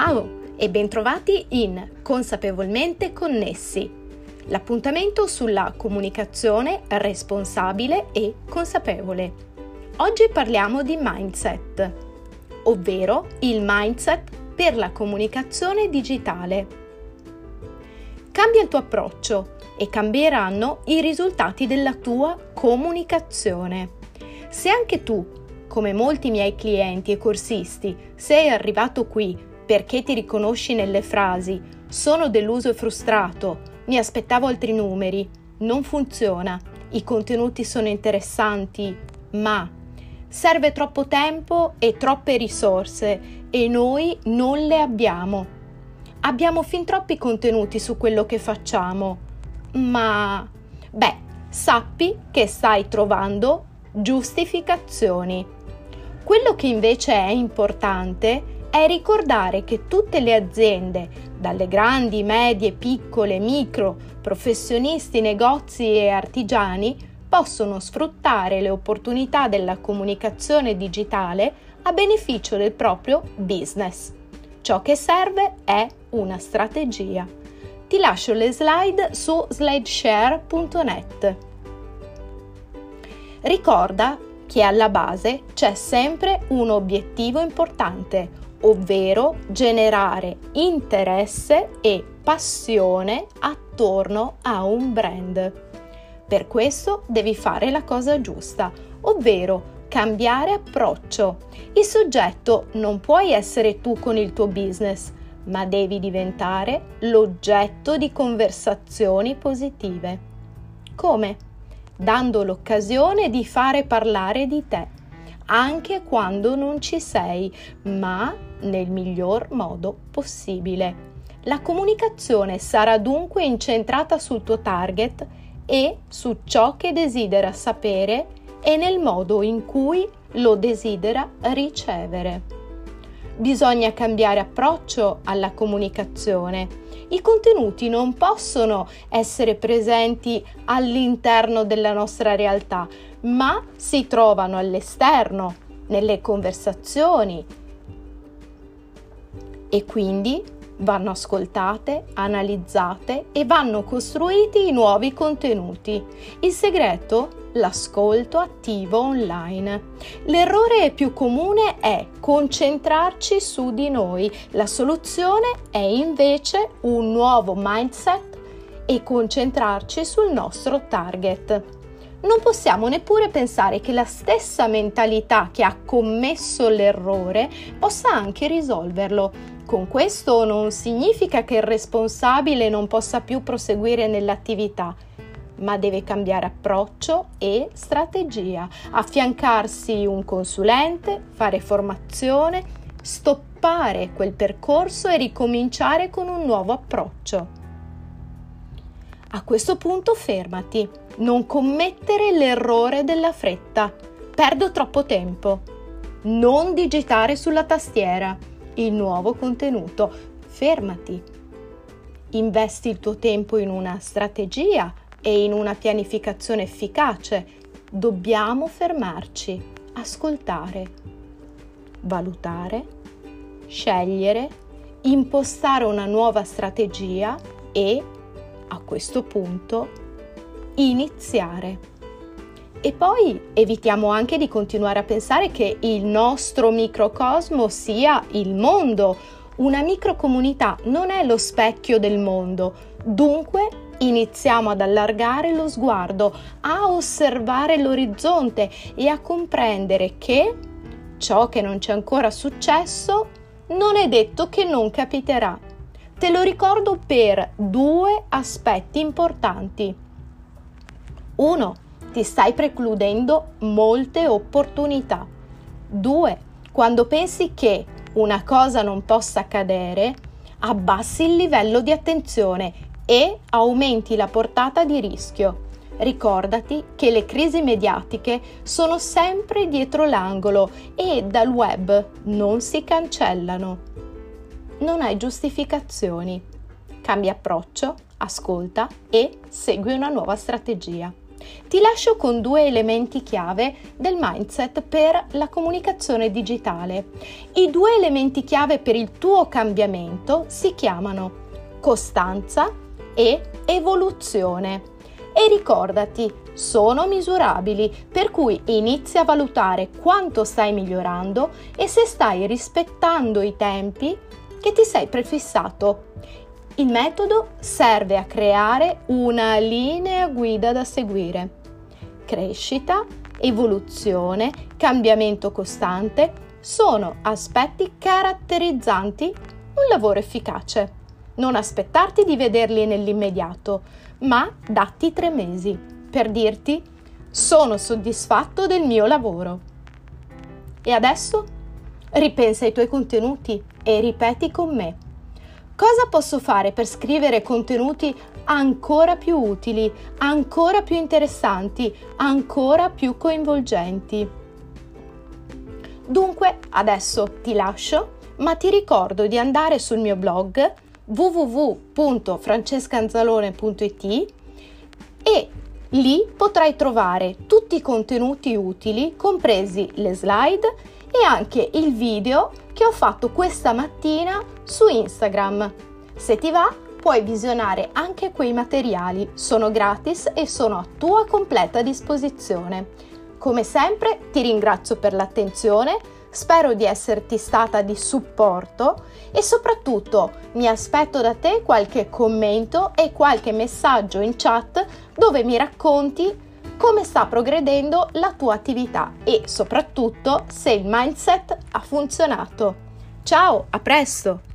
Ciao e bentrovati in Consapevolmente Connessi, l'appuntamento sulla comunicazione responsabile e consapevole. Oggi parliamo di mindset, ovvero il mindset per la comunicazione digitale. Cambia il tuo approccio e cambieranno i risultati della tua comunicazione. Se anche tu, come molti miei clienti e corsisti, sei arrivato qui perché ti riconosci nelle frasi. Sono deluso e frustrato, mi aspettavo altri numeri, non funziona, i contenuti sono interessanti, ma serve troppo tempo e troppe risorse. E noi non le abbiamo. Abbiamo fin troppi contenuti su quello che facciamo, ma beh, sappi che stai trovando giustificazioni. Quello che invece è importante è ricordare che tutte le aziende, dalle grandi, medie, piccole, micro, professionisti, negozi e artigiani, possono sfruttare le opportunità della comunicazione digitale a beneficio del proprio business. Ciò che serve è una strategia. Ti lascio le slide su slideshare.net. Ricorda che alla base c'è sempre un obiettivo importante, ovvero generare interesse e passione attorno a un brand. Per questo devi fare la cosa giusta, ovvero cambiare approccio. Il soggetto non puoi essere tu con il tuo business, ma devi diventare l'oggetto di conversazioni positive. Come? Dando l'occasione di fare parlare di te anche quando non ci sei, ma nel miglior modo possibile. La comunicazione sarà dunque incentrata sul tuo target e su ciò che desidera sapere e nel modo in cui lo desidera ricevere. Bisogna cambiare approccio alla comunicazione. I contenuti non possono essere presenti all'interno della nostra realtà, ma si trovano all'esterno, nelle conversazioni e quindi vanno ascoltate, analizzate e vanno costruiti i nuovi contenuti. Il segreto? L'ascolto attivo online. L'errore più comune è concentrarci su di noi. La soluzione è invece un nuovo mindset e concentrarci sul nostro target non possiamo neppure pensare che la stessa mentalità che ha commesso l'errore possa anche risolverlo. Con questo non significa che il responsabile non possa più proseguire nell'attività, ma deve cambiare approccio e strategia, affiancarsi un consulente, fare formazione, stoppare quel percorso e ricominciare con un nuovo approccio. A questo punto fermati, non commettere l'errore della fretta. Perdo troppo tempo. Non digitare sulla tastiera il nuovo contenuto. Fermati. Investi il tuo tempo in una strategia e in una pianificazione efficace. Dobbiamo fermarci, ascoltare, valutare, scegliere, impostare una nuova strategia e a questo punto iniziare. E poi evitiamo anche di continuare a pensare che il nostro microcosmo sia il mondo. Una microcomunità non è lo specchio del mondo, dunque iniziamo ad allargare lo sguardo, a osservare l'orizzonte e a comprendere che ciò che non c'è ancora successo non è detto che non capiterà. Te lo ricordo per due aspetti importanti. Uno, ti stai precludendo molte opportunità. Due, quando pensi che una cosa non possa accadere, abbassi il livello di attenzione e aumenti la portata di rischio. Ricordati che le crisi mediatiche sono sempre dietro l'angolo e dal web non si cancellano non hai giustificazioni. Cambia approccio, ascolta e segui una nuova strategia. Ti lascio con due elementi chiave del mindset per la comunicazione digitale. I due elementi chiave per il tuo cambiamento si chiamano costanza e evoluzione. E ricordati, sono misurabili, per cui inizia a valutare quanto stai migliorando e se stai rispettando i tempi che ti sei prefissato. Il metodo serve a creare una linea guida da seguire. Crescita, evoluzione, cambiamento costante sono aspetti caratterizzanti un lavoro efficace. Non aspettarti di vederli nell'immediato, ma datti tre mesi per dirti sono soddisfatto del mio lavoro. E adesso ripensa ai tuoi contenuti e ripeti con me Cosa posso fare per scrivere contenuti ancora più utili, ancora più interessanti, ancora più coinvolgenti? Dunque, adesso ti lascio, ma ti ricordo di andare sul mio blog www.francescanzalone.it e lì potrai trovare tutti i contenuti utili, compresi le slide e anche il video che ho fatto questa mattina su Instagram. Se ti va, puoi visionare anche quei materiali, sono gratis e sono a tua completa disposizione. Come sempre ti ringrazio per l'attenzione, spero di esserti stata di supporto e soprattutto mi aspetto da te qualche commento e qualche messaggio in chat dove mi racconti come sta progredendo la tua attività e soprattutto se il mindset ha funzionato. Ciao, a presto!